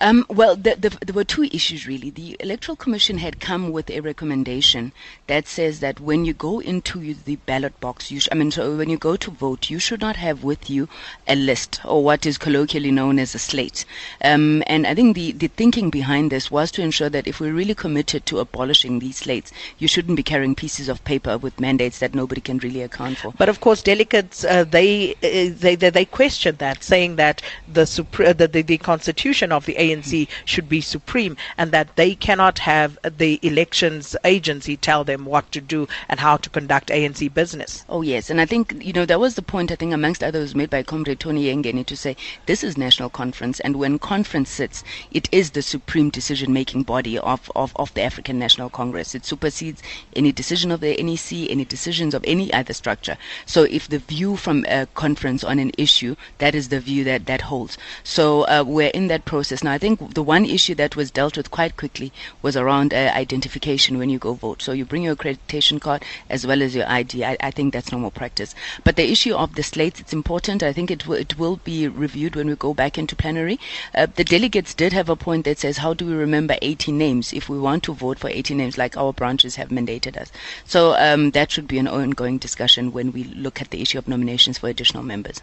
Um, well, the, the, there were two issues really. The Electoral Commission had come with a recommendation that says that when you go into the ballot box, sh- I mean, so when you go to vote, you should not have with you a list or what is colloquially known as a slate. Um, and I think the, the thinking behind this was to ensure that if we're really committed to abolishing these slates, you shouldn't be carrying pieces of paper with mandates that nobody can really account for. But of course, delegates uh, they, uh, they they they questioned that, saying that the, supre- the, the the constitution of the ANC should be supreme, and that they cannot have the elections agency tell them what to do and how to conduct ANC business. Oh yes, and I think you know that was the point. I think amongst others made by Comrade Tony Yengeni to say this is national conference, and when conference sits, it is the supreme decision-making body of, of, of the African National Congress. It supersedes any decision of the NEC, any decisions of any other structure. So if the view from a conference on an issue, that is the view that that holds. So uh, we're in that process now. I think the one issue that was dealt with quite quickly was around uh, identification when you go vote. So you bring your accreditation card as well as your ID. I, I think that's normal practice. But the issue of the slates, it's important. I think it, w- it will be reviewed when we go back into plenary. Uh, the delegates did have a point that says, how do we remember 80 names if we want to vote for 80 names like our branches have mandated us? So um, that should be an ongoing discussion when we look at the issue of nominations for additional members.